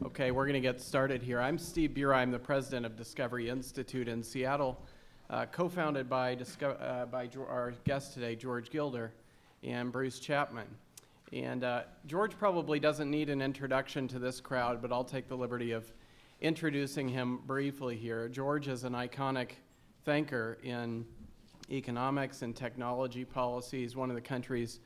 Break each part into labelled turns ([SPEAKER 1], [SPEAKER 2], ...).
[SPEAKER 1] Okay, we're going to get started here. I'm Steve Buri. I'm the president of Discovery Institute in Seattle, uh, co-founded by, Disco- uh, by our guest today, George Gilder, and Bruce Chapman. And uh, George probably doesn't need an introduction to this crowd, but I'll take the liberty of introducing him briefly here. George is an iconic thinker in economics and technology policy. He's one of the country's,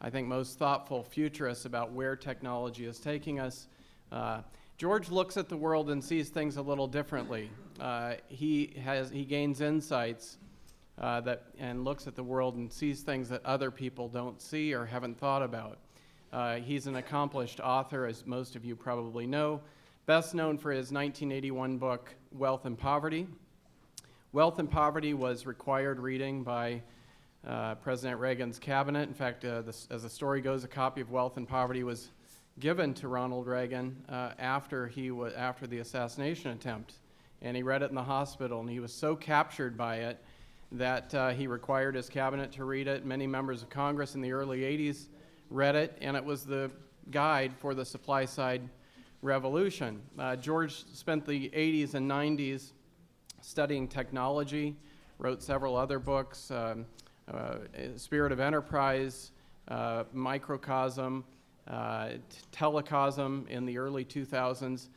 [SPEAKER 1] I think, most thoughtful futurists about where technology is taking us. Uh, George looks at the world and sees things a little differently. Uh, he has he gains insights uh, that and looks at the world and sees things that other people don't see or haven't thought about. Uh, he's an accomplished author, as most of you probably know, best known for his 1981 book Wealth and Poverty. Wealth and Poverty was required reading by uh, President Reagan's cabinet. In fact, uh, this, as the story goes, a copy of Wealth and Poverty was given to Ronald Reagan uh, after, he wa- after the assassination attempt. And he read it in the hospital, and he was so captured by it that uh, he required his cabinet to read it. Many members of Congress in the early 80s read it, and it was the guide for the supply side revolution. Uh, George spent the 80s and 90s studying technology, wrote several other books um, uh, Spirit of Enterprise, uh, Microcosm, uh, Telecosm in the early 2000s.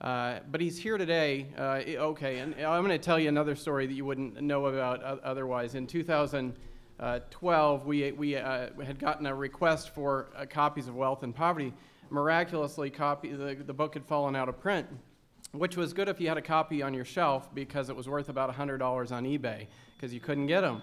[SPEAKER 1] Uh, but he's here today. Uh, okay, and I'm going to tell you another story that you wouldn't know about otherwise. In 2012, we, we uh, had gotten a request for uh, copies of Wealth and Poverty. Miraculously, copy, the, the book had fallen out of print, which was good if you had a copy on your shelf because it was worth about $100 on eBay because you couldn't get them.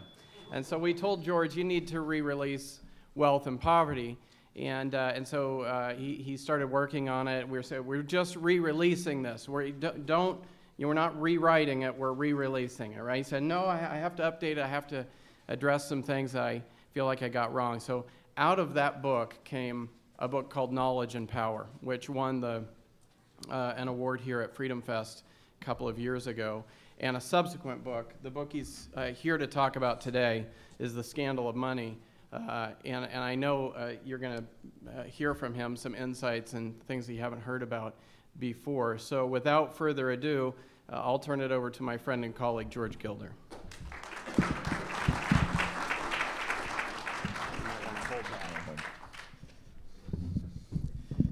[SPEAKER 1] And so we told George, you need to re release Wealth and Poverty. And, uh, and so uh, he, he started working on it. We were, saying, we're just re releasing this. We're, don't, you know, we're not rewriting it, we're re releasing it, right? He said, No, I, I have to update it. I have to address some things I feel like I got wrong. So out of that book came a book called Knowledge and Power, which won the, uh, an award here at Freedom Fest a couple of years ago. And a subsequent book, the book he's uh, here to talk about today, is The Scandal of Money. Uh, and, and I know uh, you're going to uh, hear from him some insights and things that you haven't heard about before. So without further ado, uh, I'll turn it over to my friend and colleague, George Gilder.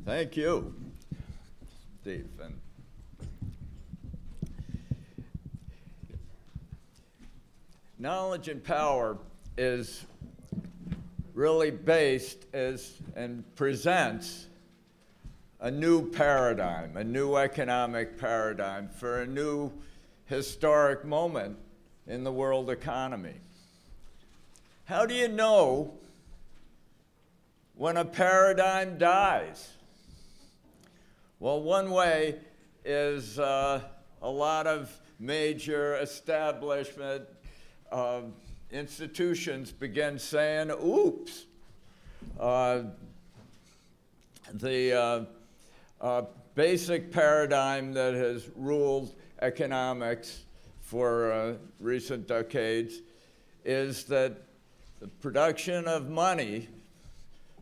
[SPEAKER 2] Thank you, Steve. And knowledge and power is really based as and presents a new paradigm, a new economic paradigm for a new historic moment in the world economy. How do you know when a paradigm dies? Well, one way is uh, a lot of major establishment uh, institutions begin saying, oops. Uh, the uh, uh, basic paradigm that has ruled economics for uh, recent decades is that the production of money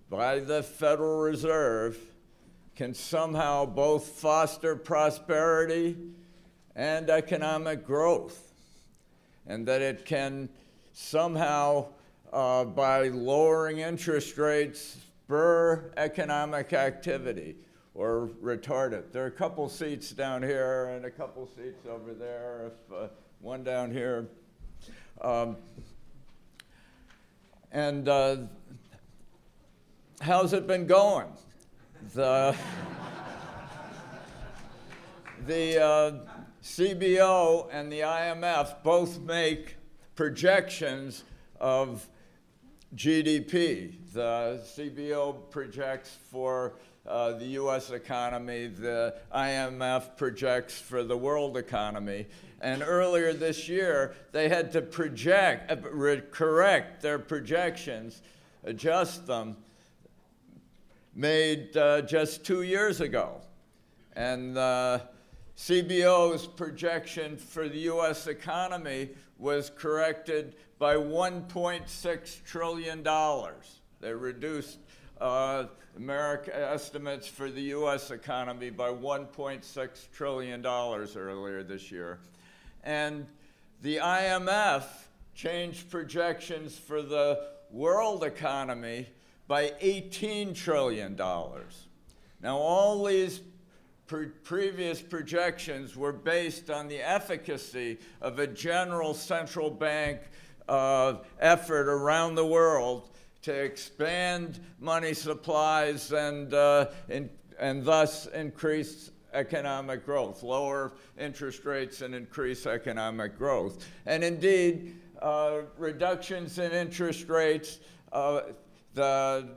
[SPEAKER 2] by the Federal Reserve can somehow both foster prosperity and economic growth, and that it can somehow, uh, by lowering interest rates, spur economic activity or retard it. There are a couple seats down here and a couple seats over there, if, uh, one down here. Um, and uh, how's it been going? The, the uh, CBO and the IMF both make projections of GDP. The CBO projects for uh, the US economy, the IMF projects for the world economy. And earlier this year, they had to project, uh, re- correct their projections, adjust them, made uh, just two years ago. And the CBO's projection for the US economy was corrected by $1.6 trillion. They reduced uh, America estimates for the U.S. economy by 1.6 trillion dollars earlier this year, and the IMF changed projections for the world economy by 18 trillion dollars. Now, all these pre previous projections were based on the efficacy of a general central bank uh, effort around the world to expand money supplies and, uh, in, and thus increase economic growth, lower interest rates and increase economic growth. And indeed, uh, reductions in interest rates, uh, the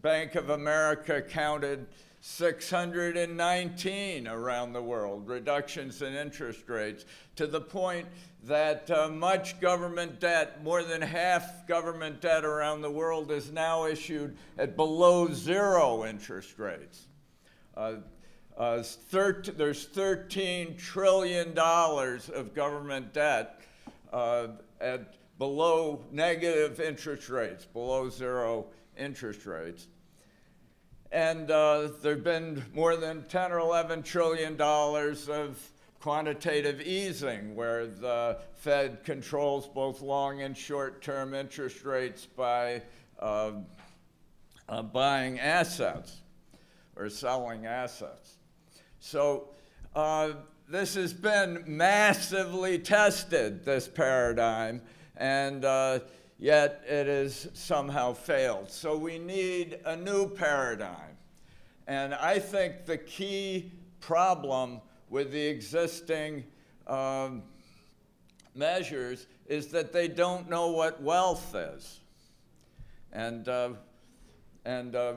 [SPEAKER 2] Bank of America counted 619 around the world, reductions in interest rates, to the point that uh, much government debt, more than half government debt around the world, is now issued at below zero interest rates. Uh, uh, there's $13 trillion of government debt uh, at below negative interest rates, below zero interest rates. And uh, there have been more than 10 or 11 trillion dollars of quantitative easing, where the Fed controls both long and short term interest rates by uh, uh, buying assets or selling assets. So uh, this has been massively tested, this paradigm, and uh, yet it has somehow failed. So we need a new paradigm. And I think the key problem with the existing um, measures is that they don't know what wealth is. And, uh, and uh,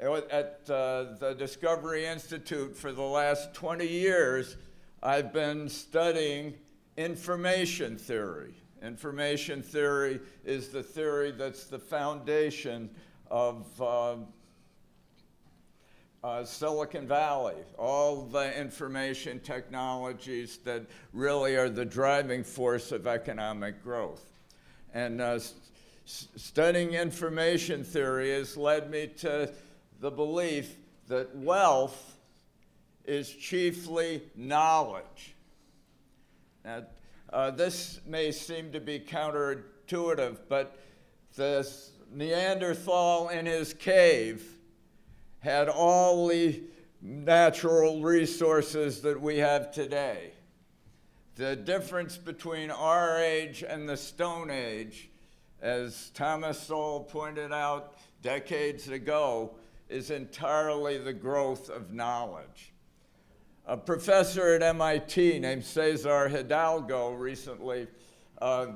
[SPEAKER 2] at uh, the Discovery Institute for the last 20 years, I've been studying information theory. Information theory is the theory that's the foundation of uh, uh, Silicon Valley, all the information technologies that really are the driving force of economic growth. And uh, studying information theory has led me to the belief that wealth is chiefly knowledge. Now, uh, this may seem to be counterintuitive, but the Neanderthal in his cave had all the natural resources that we have today. The difference between our age and the Stone Age, as Thomas Sowell pointed out decades ago, is entirely the growth of knowledge. A professor at MIT named Cesar Hidalgo recently uh,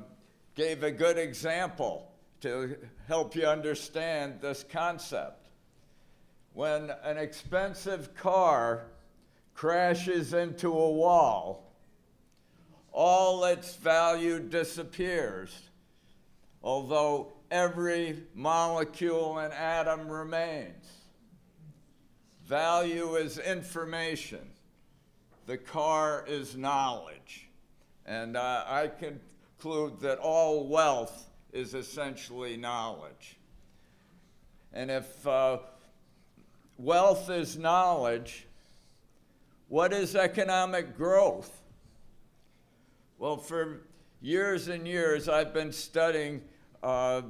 [SPEAKER 2] gave a good example to help you understand this concept. When an expensive car crashes into a wall, all its value disappears, although every molecule and atom remains. Value is information the car is knowledge. And uh, I conclude that all wealth is essentially knowledge. And if uh, wealth is knowledge, what is economic growth? Well, for years and years, I've been studying uh,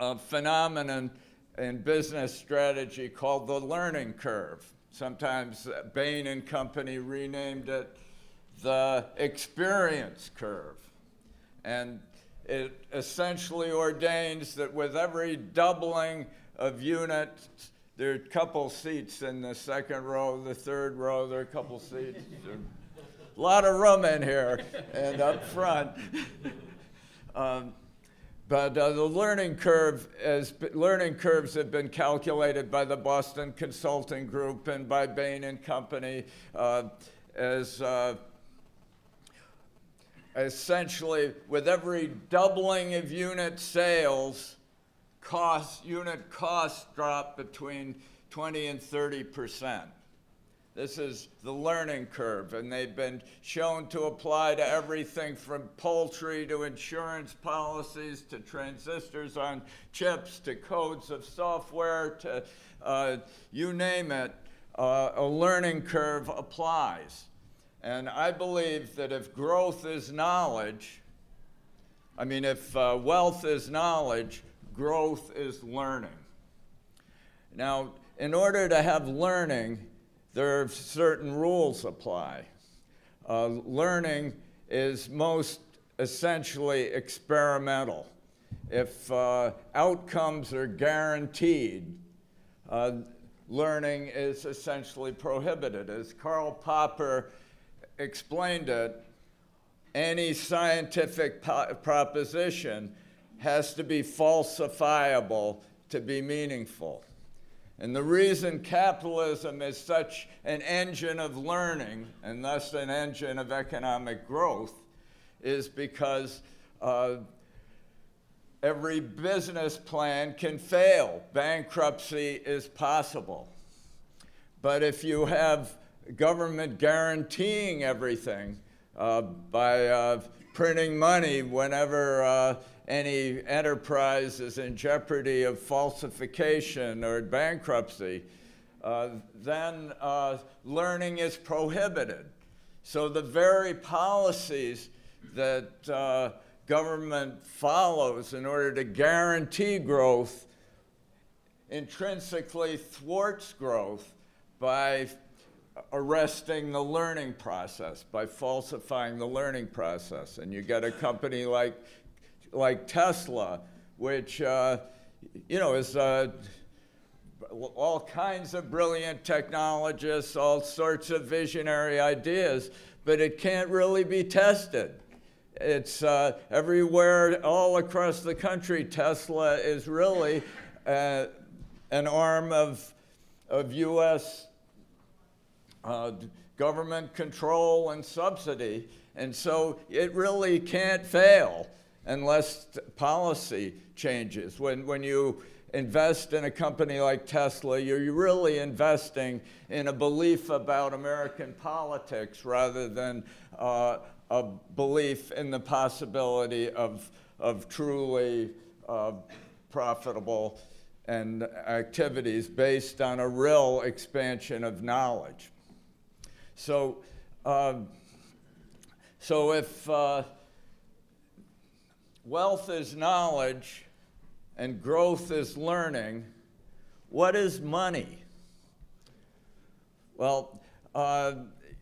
[SPEAKER 2] a phenomenon in business strategy called the learning curve. Sometimes Bain and Company renamed it the experience curve. And it essentially ordains that with every doubling of units, there are a couple seats in the second row, the third row, there are a couple seats. a lot of room in here and up front. Um, but uh, the learning curve is, learning curves have been calculated by the Boston Consulting Group and by Bain and Company uh, as uh, essentially with every doubling of unit sales, cost, unit costs drop between 20 and 30 percent. This is the learning curve, and they've been shown to apply to everything from poultry to insurance policies to transistors on chips to codes of software to uh, you name it. Uh, a learning curve applies. And I believe that if growth is knowledge, I mean, if uh, wealth is knowledge, growth is learning. Now, in order to have learning, there are certain rules apply. Uh, learning is most essentially experimental. If uh, outcomes are guaranteed, uh, learning is essentially prohibited. As Karl Popper explained it, any scientific po- proposition has to be falsifiable to be meaningful. And the reason capitalism is such an engine of learning and thus an engine of economic growth is because uh, every business plan can fail. Bankruptcy is possible. But if you have government guaranteeing everything uh, by uh, printing money whenever uh, any enterprise is in jeopardy of falsification or bankruptcy, uh, then uh, learning is prohibited. So the very policies that uh, government follows in order to guarantee growth intrinsically thwarts growth by arresting the learning process, by falsifying the learning process. And you get a company like like Tesla, which, uh, you know, is uh, all kinds of brilliant technologists, all sorts of visionary ideas, but it can't really be tested. It's uh, everywhere, all across the country. Tesla is really uh, an arm of, of U.S. Uh, government control and subsidy, and so it really can't fail unless policy changes. When, when you invest in a company like Tesla, you're really investing in a belief about American politics rather than uh, a belief in the possibility of, of truly uh, profitable and activities based on a real expansion of knowledge. So, uh, so if uh, wealth is knowledge and growth is learning, what is money? Well, uh,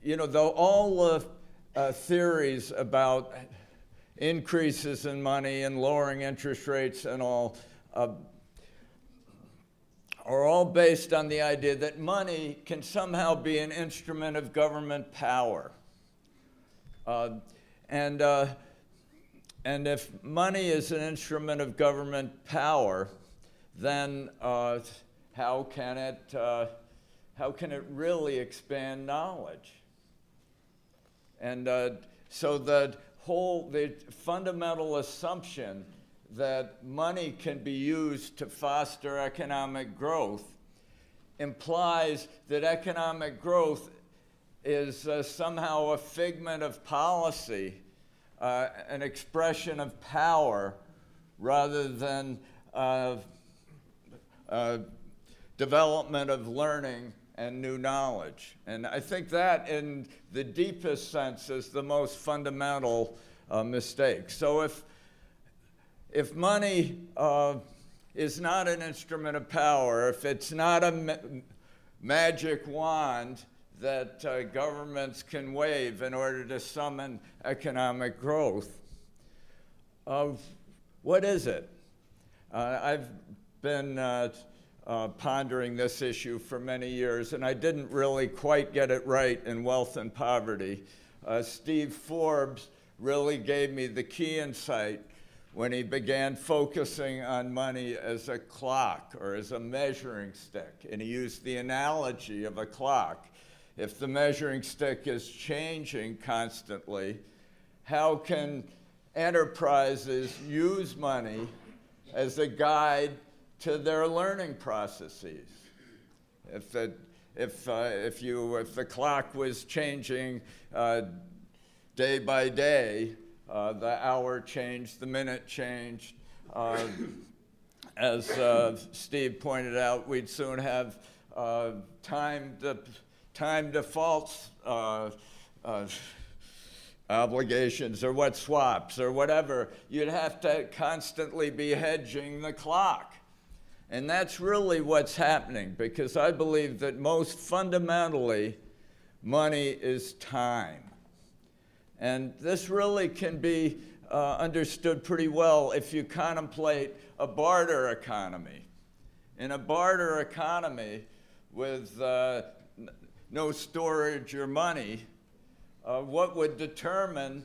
[SPEAKER 2] you know, though all the uh, theories about increases in money and lowering interest rates and all uh, are all based on the idea that money can somehow be an instrument of government power. Uh, and uh, and if money is an instrument of government power, then uh, how can it uh, how can it really expand knowledge? And uh, so the whole the fundamental assumption that money can be used to foster economic growth implies that economic growth is uh, somehow a figment of policy uh, an expression of power rather than uh, uh, development of learning and new knowledge. And I think that, in the deepest sense, is the most fundamental uh, mistake. So if, if money uh, is not an instrument of power, if it's not a ma- magic wand, that uh, governments can wave in order to summon economic growth. Of what is it? Uh, I've been uh, uh, pondering this issue for many years, and I didn't really quite get it right in Wealth and Poverty. Uh, Steve Forbes really gave me the key insight when he began focusing on money as a clock or as a measuring stick. And he used the analogy of a clock if the measuring stick is changing constantly, how can enterprises use money as a guide to their learning processes? If, it, if, uh, if, you, if the clock was changing uh, day by day, uh, the hour changed, the minute changed. Uh, as uh, Steve pointed out, we'd soon have uh, time, de- time defaults obligations or what swaps or whatever. You'd have to constantly be hedging the clock. And that's really what's happening because I believe that most fundamentally, money is time. And this really can be uh, understood pretty well if you contemplate a barter economy. In a barter economy with uh, no storage or money, uh, what would determine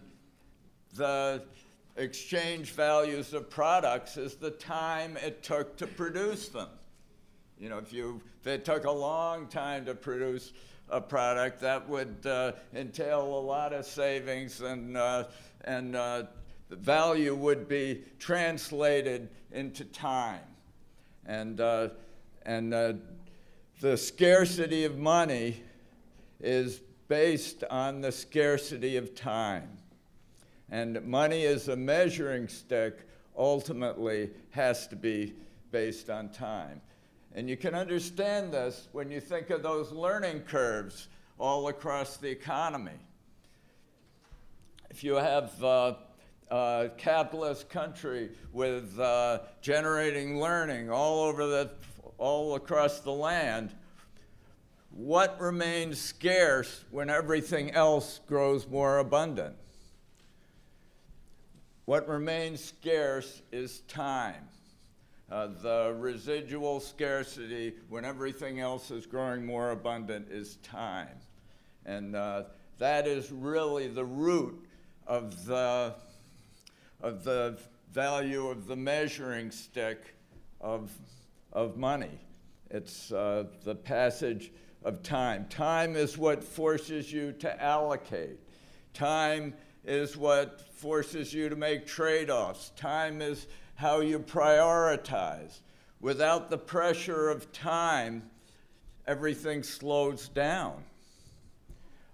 [SPEAKER 2] the exchange values of products is the time it took to produce them. You know, if, you, if it took a long time to produce a product, that would uh, entail a lot of savings and, uh, and uh, the value would be translated into time. And, uh, and uh, the scarcity of money is based on the scarcity of time. And money as a measuring stick ultimately has to be based on time. And you can understand this when you think of those learning curves all across the economy. If you have uh, a capitalist country with uh, generating learning all over the, all across the land, what remains scarce when everything else grows more abundant? What remains scarce is time. Uh, the residual scarcity when everything else is growing more abundant is time. And uh, that is really the root of the, of the value of the measuring stick of, of money. It's uh, the passage of time. Time is what forces you to allocate. Time is what forces you to make trade offs. Time is how you prioritize. Without the pressure of time, everything slows down.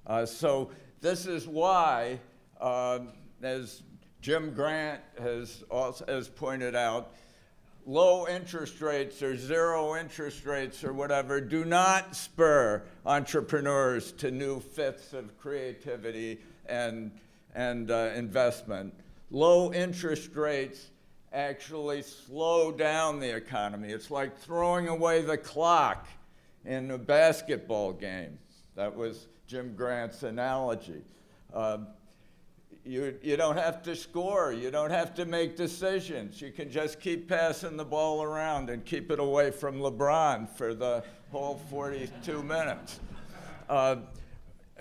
[SPEAKER 2] Uh, so, this is why, uh, as Jim Grant has, also, has pointed out, low interest rates or zero interest rates or whatever do not spur entrepreneurs to new fits of creativity and, and uh, investment. Low interest rates actually slow down the economy. It's like throwing away the clock in a basketball game. That was Jim Grant's analogy. Uh, you, you don't have to score. You don't have to make decisions. You can just keep passing the ball around and keep it away from LeBron for the whole 42 minutes. Uh,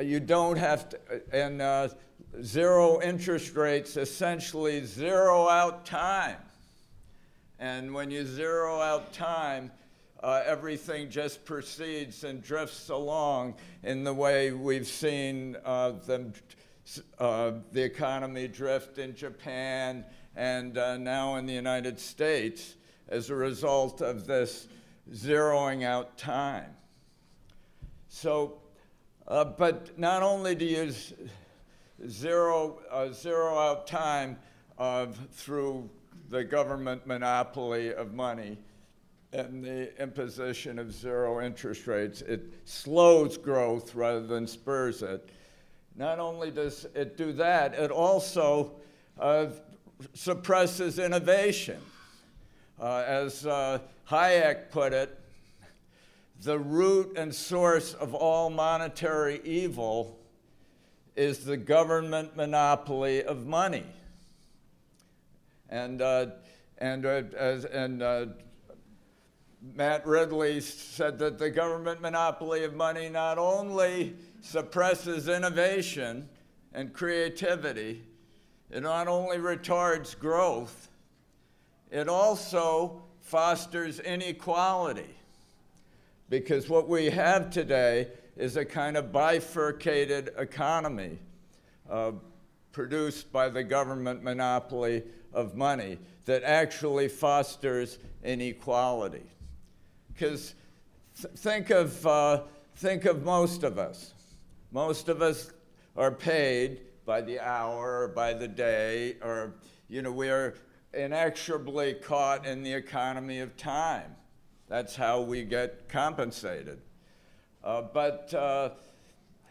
[SPEAKER 2] you don't have to, and uh, zero interest rates essentially zero out time. And when you zero out time, uh, everything just proceeds and drifts along in the way we've seen uh, them uh, the economy drift in Japan and uh, now in the United States as a result of this zeroing out time. So, uh, but not only do you zero, uh, zero out time through the government monopoly of money and the imposition of zero interest rates, it slows growth rather than spurs it. Not only does it do that, it also uh, suppresses innovation. Uh, as uh, Hayek put it, the root and source of all monetary evil is the government monopoly of money. And, uh, and, uh, as, and uh, Matt Ridley said that the government monopoly of money not only suppresses innovation and creativity, it not only retards growth, it also fosters inequality. Because what we have today is a kind of bifurcated economy uh, produced by the government monopoly of money that actually fosters inequality. Because th- think of uh, think of most of us. Most of us are paid by the hour or by the day, or, you know, we're inexorably caught in the economy of time. That's how we get compensated. Uh, but uh,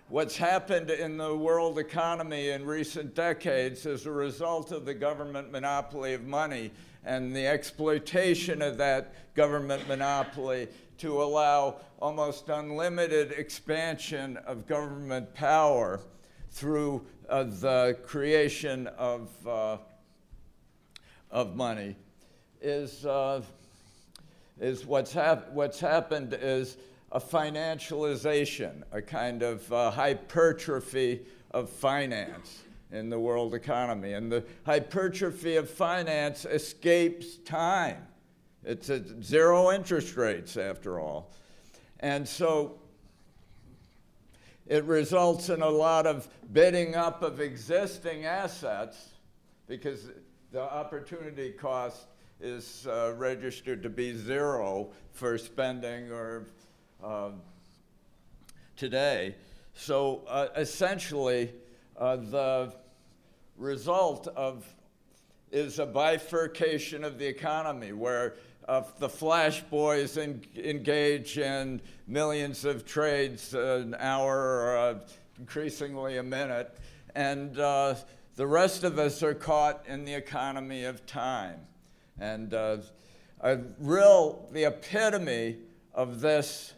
[SPEAKER 2] what's happened in the world economy in recent decades as a result of the government monopoly of money and the exploitation of that government monopoly to allow almost unlimited expansion of government power through uh, the creation of, uh, of money is, uh, is what's, hap- what's happened is a financialization, a kind of uh, hypertrophy of finance in the world economy. And the hypertrophy of finance escapes time. It's at zero interest rates, after all. And so it results in a lot of bidding up of existing assets because the opportunity cost is uh, registered to be zero for spending or uh, today. So uh, essentially, uh, the result of is a bifurcation of the economy where the flash boys en- engage in millions of trades an hour or uh, increasingly a minute, and uh, the rest of us are caught in the economy of time. And uh, a real, the epitome of this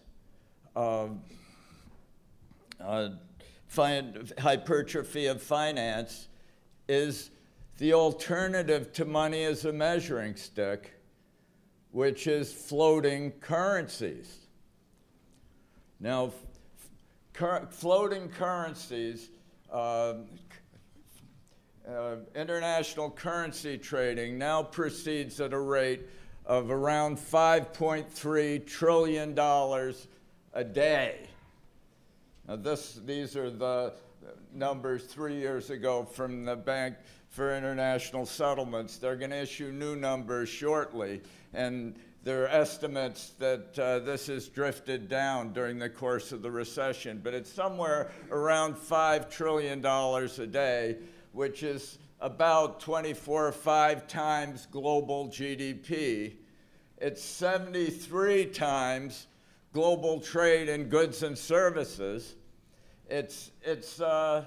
[SPEAKER 2] uh, uh, hypertrophy of finance is the alternative to money as a measuring stick, which is floating currencies. Now, cur- floating currencies, uh, uh, international currency trading now proceeds at a rate of around $5.3 trillion a day. Now, this, these are the numbers three years ago from the Bank for International Settlements. They're going to issue new numbers shortly, and there are estimates that uh, this has drifted down during the course of the recession, but it's somewhere around $5 trillion a day, which is about 24 or 5 times global GDP. It's 73 times global trade in goods and services. It's, it's, uh,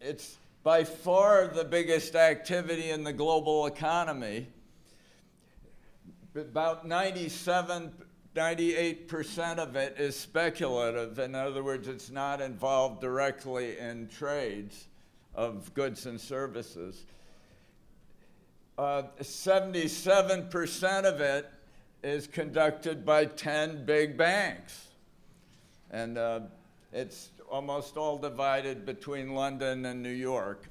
[SPEAKER 2] it's by far the biggest activity in the global economy. About 97, 98% of it is speculative. In other words, it's not involved directly in trades of goods and services. Uh, 77% of it is conducted by 10 big banks. And uh, it's almost all divided between London and New York.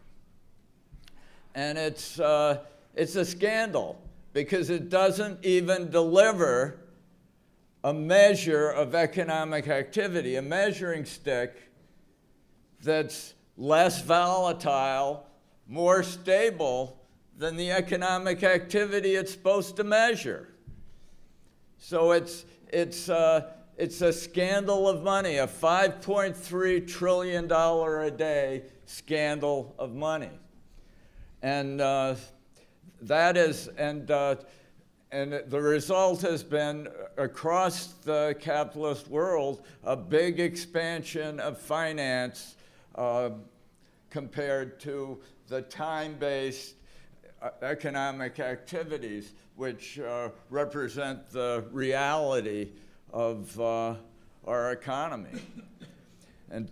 [SPEAKER 2] And it's, uh, it's a scandal because it doesn't even deliver a measure of economic activity, a measuring stick that's less volatile, more stable than the economic activity it's supposed to measure. So it's, it's, uh, it's a scandal of money, a $5.3 trillion a day scandal of money. And uh, that is, and, uh, and the result has been across the capitalist world a big expansion of finance uh, compared to the time based uh, economic activities, which uh, represent the reality of uh, our economy. and,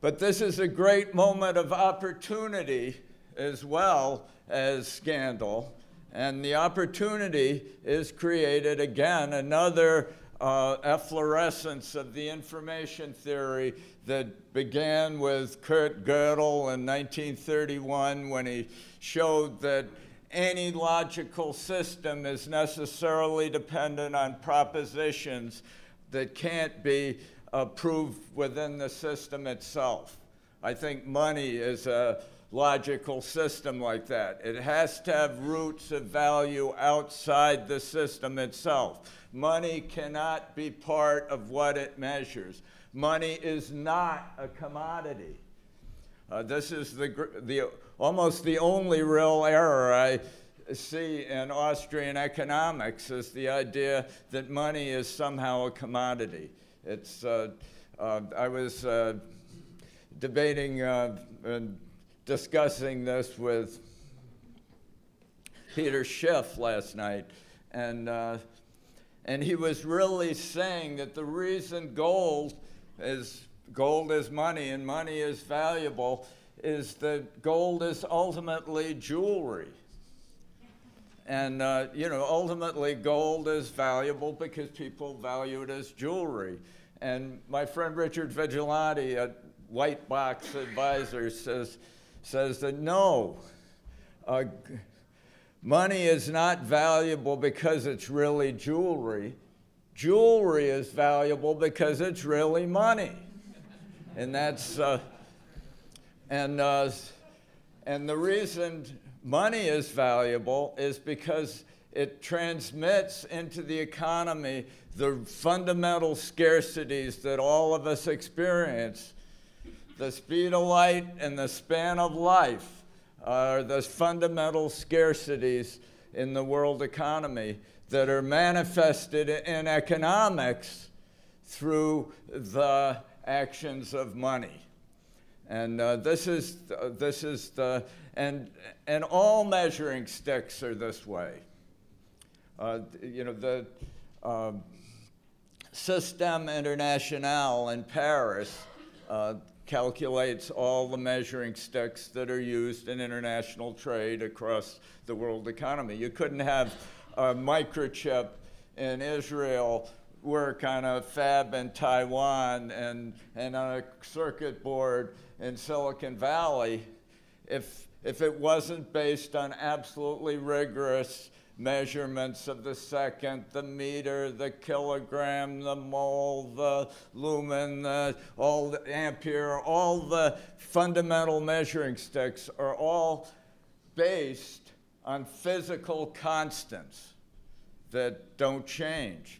[SPEAKER 2] but this is a great moment of opportunity as well as scandal. And the opportunity is created again, another uh, efflorescence of the information theory that began with Kurt Gödel in 1931 when he showed that any logical system is necessarily dependent on propositions that can't be uh, proved within the system itself. I think money is a logical system like that. It has to have roots of value outside the system itself. Money cannot be part of what it measures. Money is not a commodity. Uh, this is the, the, almost the only real error I see in Austrian economics is the idea that money is somehow a commodity. It's, uh, uh, I was uh, debating uh, and discussing this with Peter Schiff last night, and, uh, and he was really saying that the reason gold is gold is money and money is valuable is that gold is ultimately jewelry. And, uh, you know, ultimately gold is valuable because people value it as jewelry. And my friend Richard Vigilante at White Box Advisors says, says that no, uh, money is not valuable because it's really jewelry. Jewelry is valuable because it's really money. And that's, uh, and, uh, and the reason money is valuable is because it transmits into the economy the fundamental scarcities that all of us experience. The speed of light and the span of life are the fundamental scarcities in the world economy that are manifested in economics through the actions of money. And uh, this is, uh, this is the, and, and all measuring sticks are this way. Uh, you know, the uh, Système International in Paris uh, calculates all the measuring sticks that are used in international trade across the world economy. You couldn't have a microchip in Israel work on a fab in Taiwan and, and on a circuit board in Silicon Valley if, if it wasn't based on absolutely rigorous measurements of the second, the meter, the kilogram, the mole, the lumen, the, all the ampere, all the fundamental measuring sticks are all based on physical constants that don't change.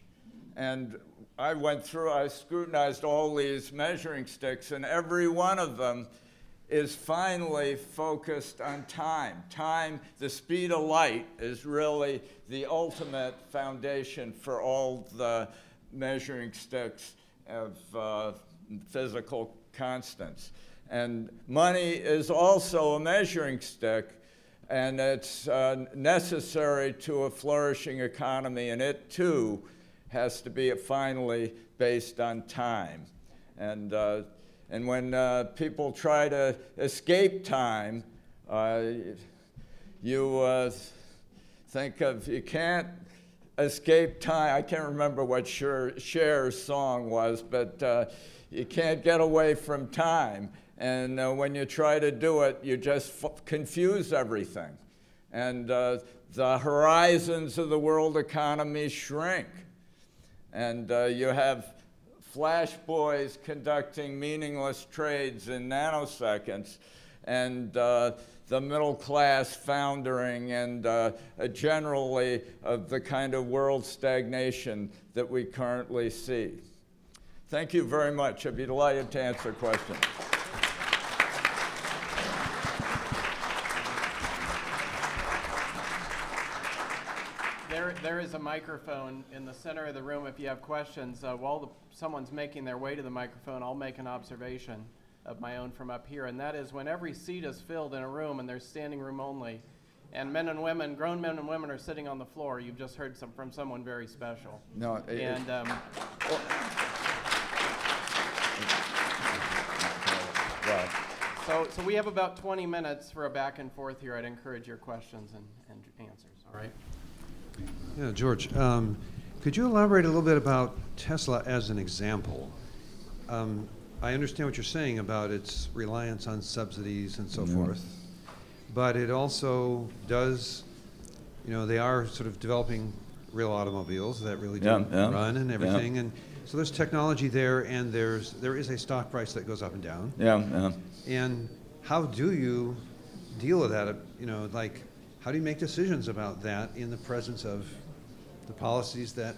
[SPEAKER 2] And I went through, I scrutinized all these measuring sticks, and every one of them is finally focused on time. Time, the speed of light, is really the ultimate foundation for all the measuring sticks of uh, physical constants. And money is also a measuring stick, and it's uh, necessary to a flourishing economy, and it too has to be finally based on time. And, uh, and when uh, people try to escape time, uh, you uh, think of, you can't escape time. I can't remember what Cher, Cher's song was, but uh, you can't get away from time. And uh, when you try to do it, you just confuse everything. And the horizons of the world economy shrink and uh, you have flash boys conducting meaningless trades in nanoseconds, and uh, the middle class foundering, and uh, generally of the kind of world stagnation that we currently see. Thank you very much. I'd be delighted to answer questions.
[SPEAKER 1] There, there is a microphone in the center of the room if you have questions. Uh, while the, someone's making their way to the microphone, I'll make an observation of my own from up here, and that is when every seat is filled in a room and there's standing room only, and men and women, grown men and women, are sitting on the floor, you've just heard some, from someone very special.
[SPEAKER 2] No, it,
[SPEAKER 1] and um, well, so, so we have about 20 minutes for a back and forth here. I'd encourage your questions and, and answers. All right.
[SPEAKER 3] Yeah, George, um, could you elaborate a little bit about Tesla as an example? Um, I understand what you're saying about its reliance on subsidies and so forth, but it also does, you know, they are sort of developing real automobiles that really do
[SPEAKER 2] yeah, yeah,
[SPEAKER 3] run and everything, yeah. and so there's technology there, and there's there is a stock price that goes up and down.
[SPEAKER 2] Yeah, yeah.
[SPEAKER 3] And how do you deal with that? You know, like, how do you make decisions about that in the presence of the policies that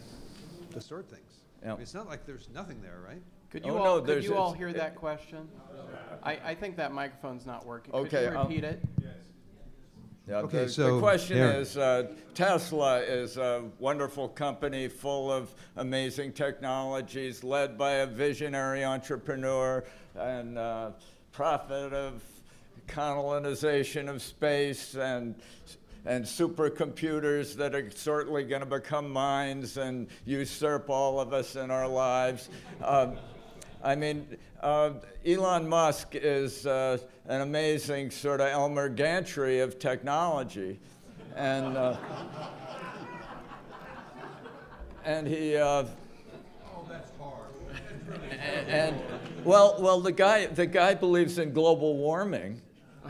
[SPEAKER 3] distort things? I mean, It's not like there's nothing there, right?
[SPEAKER 1] Could
[SPEAKER 2] Oh,
[SPEAKER 1] you
[SPEAKER 2] no,
[SPEAKER 1] all, could you all hear
[SPEAKER 2] it-
[SPEAKER 1] that question? I, I think that microphone's not working. Could
[SPEAKER 2] Okay,
[SPEAKER 1] you
[SPEAKER 2] um,
[SPEAKER 1] repeat it?
[SPEAKER 2] Yeah,
[SPEAKER 3] Okay,
[SPEAKER 2] the, the question
[SPEAKER 3] Darren.
[SPEAKER 2] is uh, Tesla is a wonderful company full of amazing technologies, led by a visionary entrepreneur and uh, prophet of colonization of space and and supercomputers that are certainly going to become minds and usurp all of us in our lives. Um, I mean, uh, Elon Musk is uh, an amazing sort of Elmer Gantry of technology. And, uh, and he, uh, and well, well, the guy, the guy believes in global warming.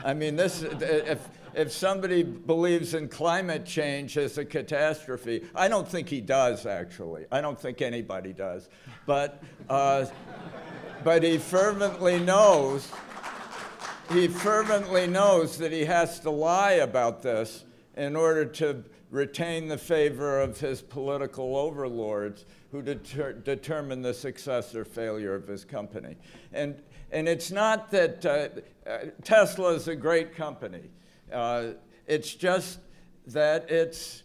[SPEAKER 2] I mean, this, if, if somebody believes in climate change as a catastrophe, I don't think he does, actually. I don't think anybody does. But, uh, but he fervently knows, he fervently knows that he has to lie about this in order to retain the favor of his political overlords who deter, determine the success or failure of his company. And, and it's not that uh, uh, Tesla is a great company. Uh, it's just that it's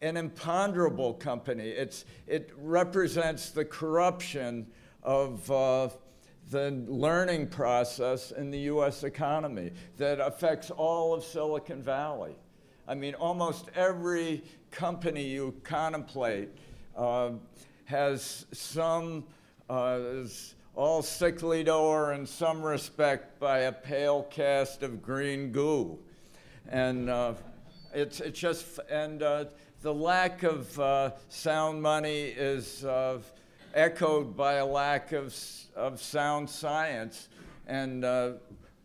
[SPEAKER 2] an imponderable company. It's, it represents the corruption of uh, the learning process in the US economy that affects all of Silicon Valley. I mean, almost every company you contemplate uh, has some, uh, all sickly door in some respect by a pale cast of green goo. And uh, it's, it's just, and uh, the lack of uh, sound money is uh, echoed by a lack of, of sound science. And uh,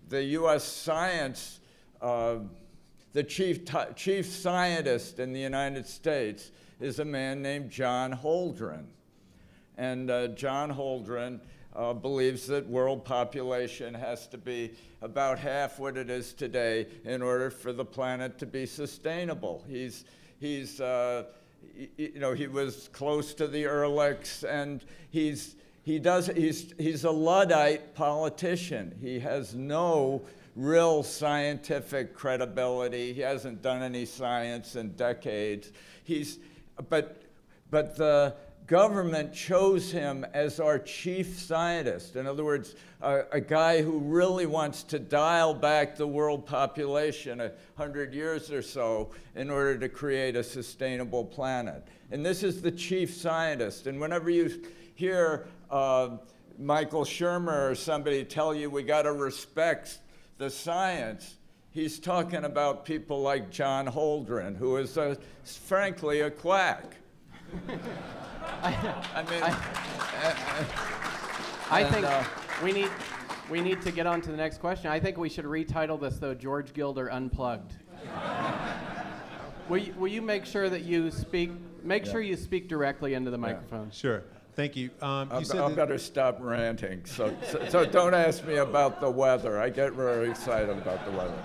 [SPEAKER 2] the US science, uh, the chief, chief scientist in the United States is a man named John Holdren. And John Holdren uh, believes that world population has to be about half what it is today in order for the planet to be sustainable. He's, he's uh, you know, he was close to the Ehrlichs, and he's, he does, he's, he's a Luddite politician. He has no real scientific credibility. He hasn't done any science in decades. He's, but, but the government chose him as our chief scientist. In other words, a, a guy who really wants to dial back the world population a hundred years or so in order to create a sustainable planet. And this is the chief scientist. And whenever you hear uh, Michael Shermer or somebody tell you we got to respect the science, he's talking about people like John Holdren, who is a, frankly a quack. I mean,
[SPEAKER 1] I
[SPEAKER 2] And,
[SPEAKER 1] think
[SPEAKER 2] uh,
[SPEAKER 1] we need, we need to get on to the next question. I think we should retitle this, though, George Gilder Unplugged. will, you, will you make sure that you speak, make sure you speak directly into the microphone?
[SPEAKER 4] Sure. Thank you. Um, you
[SPEAKER 2] I,
[SPEAKER 4] said
[SPEAKER 2] I
[SPEAKER 4] that-
[SPEAKER 2] better stop ranting. So, so, so don't ask me about the weather. I get very excited about the weather.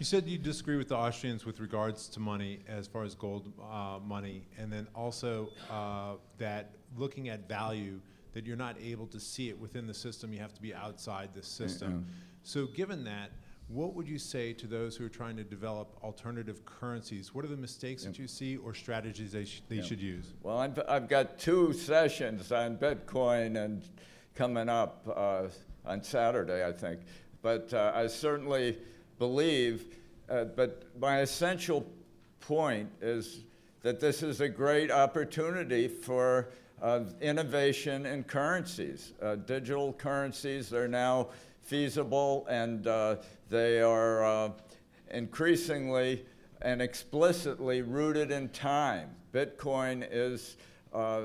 [SPEAKER 4] You said you disagree with the Austrians with regards to money as far as gold uh, money, and then also uh, that looking at value, that you're not able to see it within the system, you have to be outside the system. So, given that, what would you say to those who are trying to develop alternative currencies? What are the mistakes that you see or strategies they, sh- they
[SPEAKER 2] Yeah.
[SPEAKER 4] should use?
[SPEAKER 2] Well, I've, I've got two sessions on Bitcoin and coming up uh, on Saturday, I think. But uh, I certainly believe, uh, but my essential point is that this is a great opportunity for uh, innovation in currencies. Uh, digital currencies are now feasible and uh, they are uh, increasingly and explicitly rooted in time. Bitcoin is uh,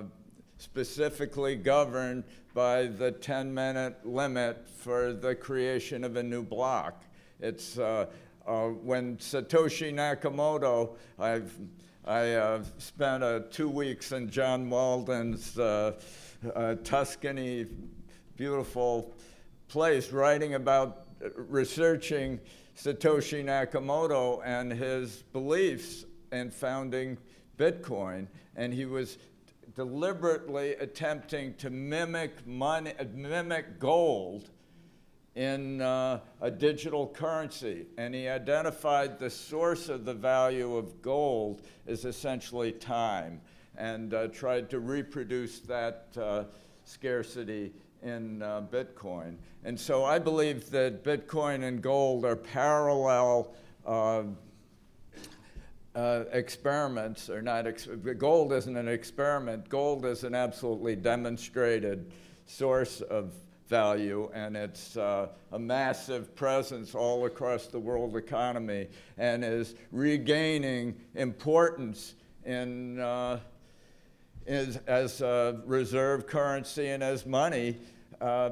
[SPEAKER 2] specifically governed by the 10 minute limit for the creation of a new block. It's uh, uh, when Satoshi Nakamoto, I've I uh, spent uh, two weeks in John Walden's uh, uh, Tuscany, beautiful place, writing about researching Satoshi Nakamoto and his beliefs in founding Bitcoin, and he was deliberately attempting to mimic money, mimic gold in uh, a digital currency. And he identified the source of the value of gold as essentially time and uh, tried to reproduce that uh, scarcity in uh, Bitcoin. And so I believe that Bitcoin and gold are parallel uh, uh, experiments are not, ex- gold isn't an experiment. Gold is an absolutely demonstrated source of value, and it's uh, a massive presence all across the world economy and is regaining importance in, uh, as reserve currency and as money. Uh,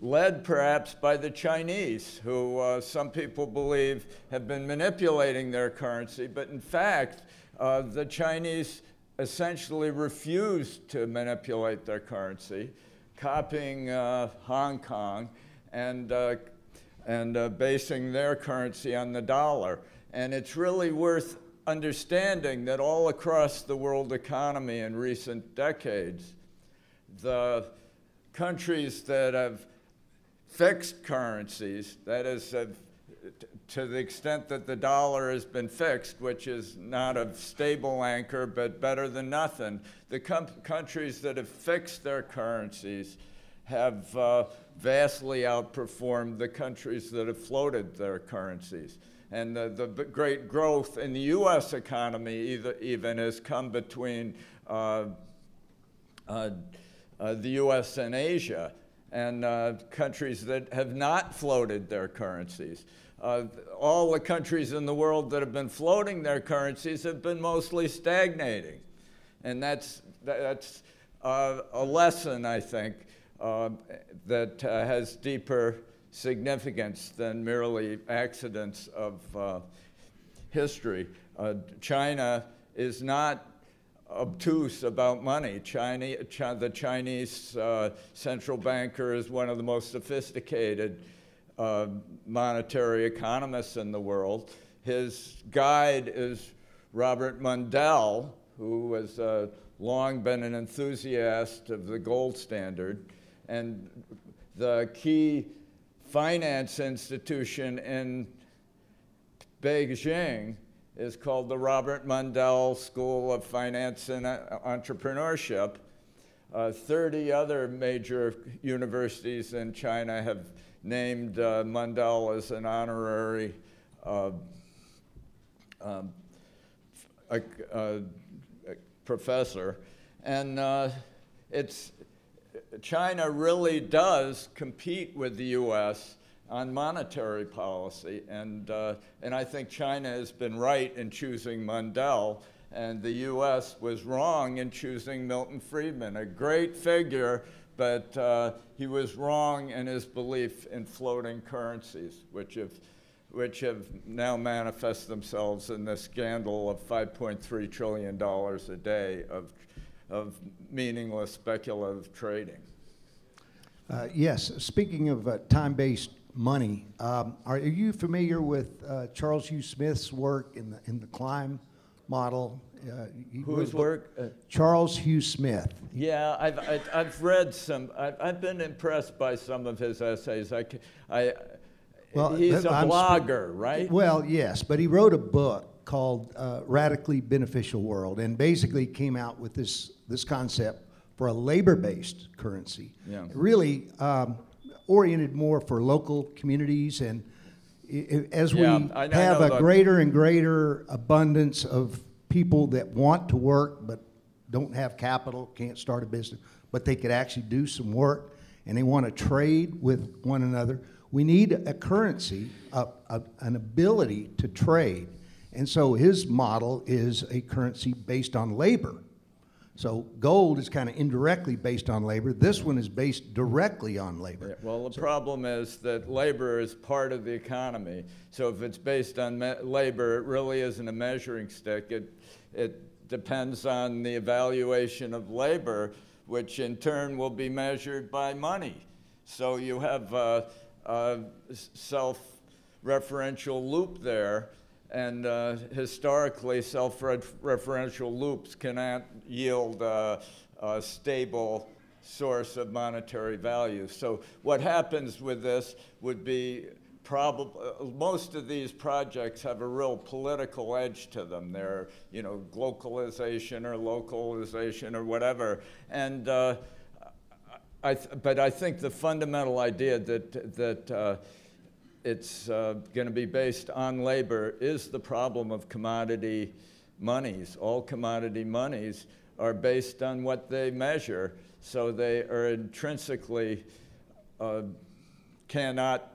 [SPEAKER 2] led perhaps by the Chinese, who uh, some people believe have been manipulating their currency, but in fact, uh, the Chinese essentially refused to manipulate their currency, copying uh, Hong Kong and, uh, and uh, basing their currency on the dollar. And it's really worth understanding that all across the world economy in recent decades, the countries that have fixed currencies, that is, uh, to the extent that the dollar has been fixed, which is not a stable anchor but better than nothing, the countries that have fixed their currencies have uh, vastly outperformed the countries that have floated their currencies. And the, the great growth in the US economy, either, even, has come between uh, uh, uh the US and Asia and uh, countries that have not floated their currencies. Uh, all the countries in the world that have been floating their currencies have been mostly stagnating. And that's, that's uh, a lesson, I think, uh, that uh, has deeper significance than merely accidents of uh, history. China is not obtuse about money. China, the Chinese uh, central banker is one of the most sophisticated uh, monetary economists in the world. His guide is Robert Mundell, who has uh, long been an enthusiast of the gold standard. And the key finance institution in Beijing is called the Robert Mundell School of Finance and uh, Entrepreneurship. Uh, 30 other major universities in China have named uh, Mundell as an honorary uh, um, a, a professor. And uh, it's, China really does compete with the US on monetary policy. And, uh, and I think China has been right in choosing Mundell, and the US was wrong in choosing Milton Friedman, a great figure, but uh, he was wrong in his belief in floating currencies, which have, which have now manifest themselves in the scandal of $5.3 trillion a day of, of meaningless speculative trading.
[SPEAKER 5] Uh, yes, speaking of uh, time based money. Um, are, you familiar with uh, Charles Hugh Smith's work in the, in the CLIME model?
[SPEAKER 2] Uh, Whose work? Uh,
[SPEAKER 5] Charles Hugh Smith.
[SPEAKER 2] Yeah, I've, I, I've read some, I've, I've been impressed by some of his essays. I, I, well, he's a I'm blogger, right?
[SPEAKER 5] Well, yes, but he wrote a book called uh, Radically Beneficial World and basically came out with this, this concept for a labor based currency. Yeah. Really, um, oriented more for local communities and as we yeah, I, have a greater and greater abundance of people that want to work but don't have capital, can't start a business, but they could actually do some work and they want to trade with one another, we need a currency, a, a, an ability to trade. And so his model is a currency based on labor. So gold is kind of indirectly based on labor. This one is based directly on labor.
[SPEAKER 2] Yeah, well, the so, problem is that labor is part of the economy. So if it's based on labor, it really isn't a measuring stick. It, it depends on the evaluation of labor, which in turn will be measured by money. So you have a, uh, s- self-referential loop there. And uh, historically, self-referential loops cannot yield uh, a stable source of monetary value. So what happens with this would be probably most of these projects have a real political edge to them. They're you know globalization or localization or whatever, and. Uh, I but I think the fundamental idea that that uh, it's uh, going to be based on labor is the problem of commodity monies. All commodity monies are based on what they measure, so they are intrinsically uh, cannot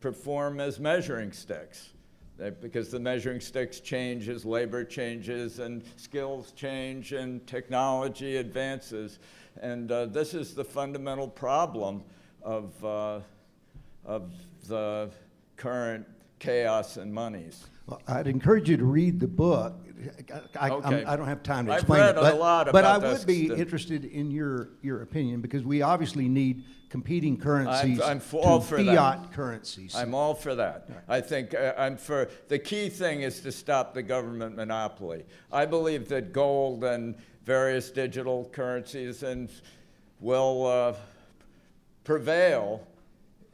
[SPEAKER 2] perform as measuring sticks. They, because the measuring sticks change as labor changes and skills change and technology advances. And uh, this is the fundamental problem of, uh, of the current chaos and monies.
[SPEAKER 5] Well, I'd encourage you to read the book. I, I'm-
[SPEAKER 2] Okay.
[SPEAKER 5] I don't have time to
[SPEAKER 2] I've
[SPEAKER 5] explain
[SPEAKER 2] read
[SPEAKER 5] it, but, but I would be interested in your, your opinion because we obviously need competing currencies
[SPEAKER 2] I'm for- all for that.
[SPEAKER 5] fiat currencies.
[SPEAKER 2] I'm all for that. I think uh, I'm for the key thing is to stop the government monopoly. I believe that gold and various digital currencies and will uh, prevail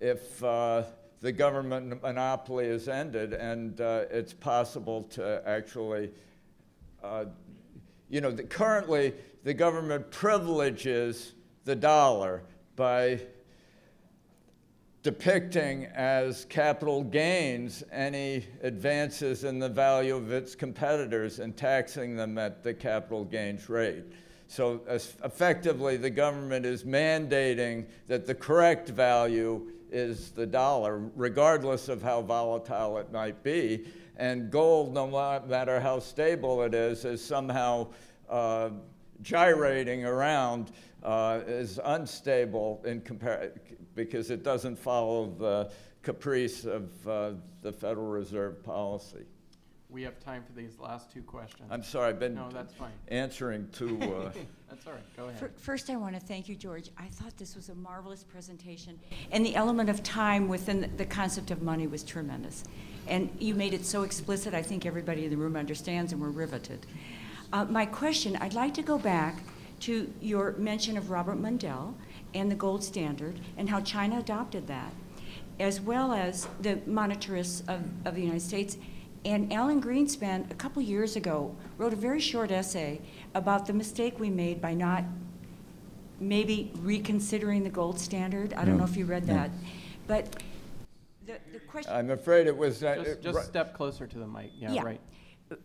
[SPEAKER 2] if uh, the government monopoly is ended and uh, it's possible to actually uh, you know, the, currently the government privileges the dollar by depicting as capital gains any advances in the value of its competitors and taxing them at the capital gains rate. So effectively, the government is mandating that the correct value is the dollar, regardless of how volatile it might be. And gold, no matter how stable it is, is somehow uh, gyrating around, uh, is unstable in compar- because it doesn't follow the caprice of uh, the Federal Reserve policy.
[SPEAKER 1] We have time for these last two questions.
[SPEAKER 2] I'm sorry, I've been
[SPEAKER 1] No, that's fine.
[SPEAKER 2] answering to. Uh,
[SPEAKER 1] That's all right, go
[SPEAKER 6] Fir-
[SPEAKER 1] ahead.
[SPEAKER 6] First, I want to thank you, George. I thought this was a marvelous presentation, and the element of time within the concept of money was tremendous. And you made it so explicit, I think everybody in the room understands, and we're riveted. Uh, my question, I'd like to go back to your mention of Robert Mundell and the gold standard and how China adopted that, as well as the monetarists of, of the United States. And Alan Greenspan, a couple years ago, wrote a very short essay about the mistake we made by not maybe reconsidering the gold standard. I don't know if you read that. But the, the question.
[SPEAKER 2] I'm afraid it was. Uh,
[SPEAKER 1] Just, just step closer to the mic, yeah, right.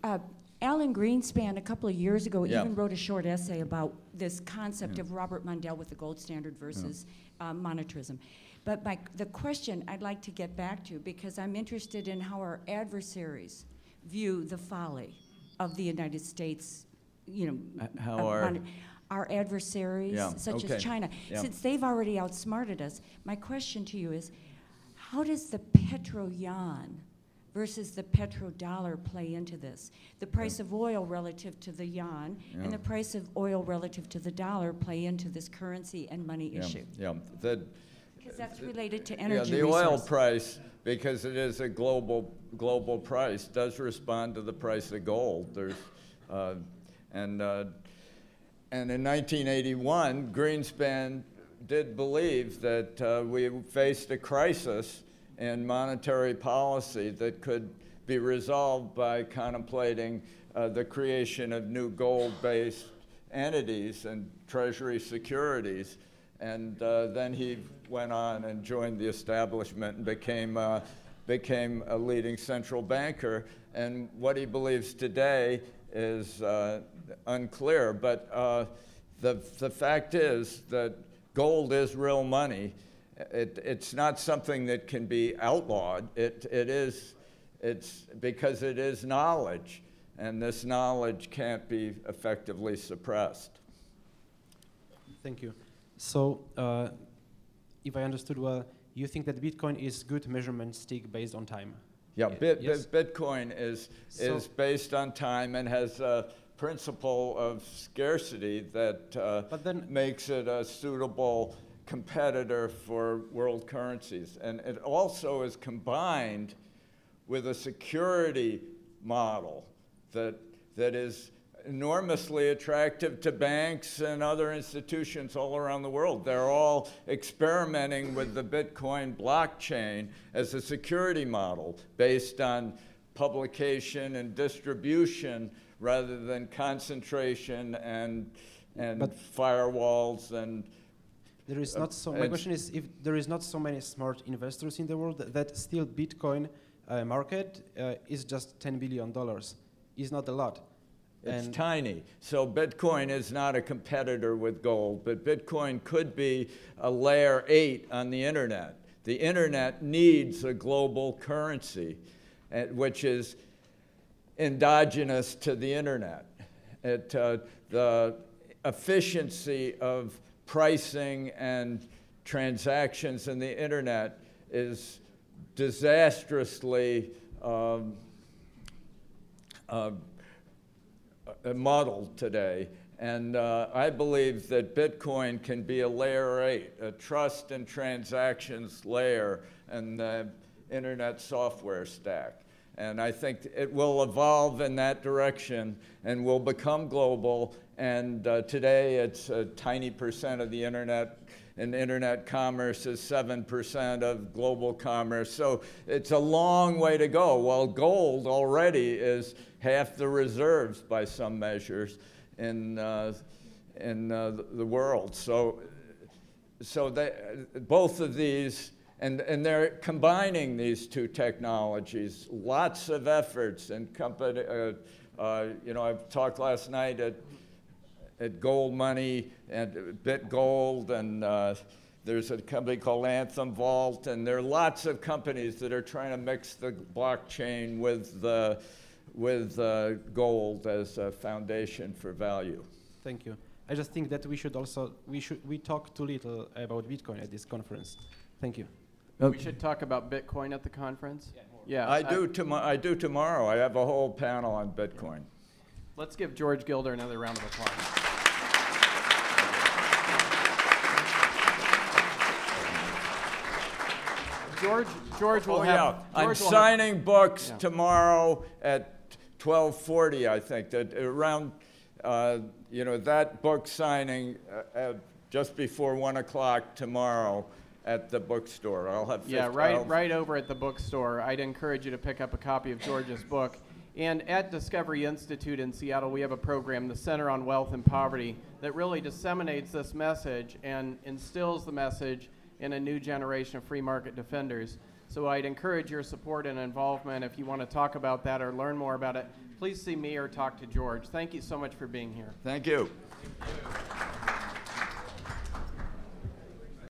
[SPEAKER 6] Uh, Alan Greenspan, a couple of years ago,
[SPEAKER 2] Yeah.
[SPEAKER 6] even wrote a short essay about this concept of Robert Mundell with the gold standard versus uh, monetarism. But my, the question I'd like to get back to, because I'm interested in how our adversaries view the folly of the United States, you know.
[SPEAKER 2] Uh, how our-
[SPEAKER 6] Our adversaries,
[SPEAKER 2] Yeah,
[SPEAKER 6] such
[SPEAKER 2] okay,
[SPEAKER 6] as China.
[SPEAKER 2] yeah.
[SPEAKER 6] Since they've already outsmarted us, my question to you is, how does the petro yuan versus the petrodollar play into this? The price of oil relative to the yuan
[SPEAKER 2] Yeah.
[SPEAKER 6] and the price of oil relative to the dollar play into this currency and money
[SPEAKER 2] yeah,
[SPEAKER 6] issue?
[SPEAKER 2] yeah. The,
[SPEAKER 6] Because that's related to
[SPEAKER 2] yeah,
[SPEAKER 6] energy
[SPEAKER 2] the oil price, because it is a global global price, does respond to the price of gold. There's, uh, and uh, and in 1981, Greenspan did believe that uh, we faced a crisis in monetary policy that could be resolved by contemplating uh, the creation of new gold-based entities and treasury securities. And uh, then he went on and joined the establishment and became, uh, became a leading central banker. And what he believes today is uh, unclear. But uh, the, the fact is that gold is real money. It, it's not something that can be outlawed. It, it is, it's because it is knowledge, and this knowledge can't be effectively suppressed.
[SPEAKER 7] Thank you. So, uh, if I understood well, you think that Bitcoin is good measurement stick based on time?
[SPEAKER 2] Yeah,
[SPEAKER 7] Ye-
[SPEAKER 2] bit,
[SPEAKER 7] yes?
[SPEAKER 2] bit, Bitcoin is,
[SPEAKER 7] So-
[SPEAKER 2] is based on time and has a principle of scarcity that uh,
[SPEAKER 7] But then-
[SPEAKER 2] makes it a suitable competitor for world currencies. And it also is combined with a security model that, that is enormously attractive to banks and other institutions all around the world. They're all experimenting with the Bitcoin blockchain as a security model based on publication and distribution rather than concentration and, and
[SPEAKER 7] But-
[SPEAKER 2] firewalls and
[SPEAKER 7] There is
[SPEAKER 2] Uh,
[SPEAKER 7] not so. My question is, if there is not so many smart investors in the world, that still Bitcoin uh, market uh, is just ten billion dollars. Is not a lot.
[SPEAKER 2] It's
[SPEAKER 7] And-
[SPEAKER 2] tiny. So Bitcoin is not a competitor with gold, but Bitcoin could be a layer eight on the internet. The internet needs a global currency, eh, which is endogenous to the internet. It, uh, the efficiency of pricing and transactions in the internet is disastrously um, uh, uh, modeled today. And uh, I believe that Bitcoin can be a layer eight, a trust and transactions layer in the internet software stack. And I think it will evolve in that direction and will become global. And uh, today it's a tiny percent of the internet, and internet commerce is 7% of global commerce. So it's a long way to go. While gold already is half the reserves by some measures in, uh, in uh, the world. So, so they, both of these, and, and they're combining these two technologies. Lots of efforts and company, uh, uh, you know, I've talked last night at, at GoldMoney and BitGold, and uh, there's a company called Anthem Vault, and there are lots of companies that are trying to mix the blockchain with the, with uh, gold as a foundation for value.
[SPEAKER 7] Thank you. I just think that we should also we should we talk too little about Bitcoin at this conference. Thank you.
[SPEAKER 1] We should talk about Bitcoin at the conference? Yeah.
[SPEAKER 2] I do, tomo- I do tomorrow. I have a whole panel on Bitcoin.
[SPEAKER 1] Let's give George Gilder another round of applause. George, George will
[SPEAKER 2] Oh,
[SPEAKER 1] have.
[SPEAKER 2] yeah. I'm
[SPEAKER 1] George will have-
[SPEAKER 2] signing books
[SPEAKER 1] Yeah.
[SPEAKER 2] tomorrow at 12:40, I think, that around, uh, you know, that book signing uh, uh, just before 1 o'clock tomorrow at the bookstore. I'll have.
[SPEAKER 1] Yeah,
[SPEAKER 2] 50
[SPEAKER 1] right,
[SPEAKER 2] I'll-
[SPEAKER 1] right over at the bookstore. I'd encourage you to pick up a copy of George's book. And at Discovery Institute in Seattle, we have a program, the Center on Wealth and Poverty, that really disseminates this message and instills the message in a new generation of free market defenders. So I'd encourage your support and involvement. If you want to talk about that or learn more about it, please see me or talk to George. Thank you so much for being here.
[SPEAKER 2] Thank you.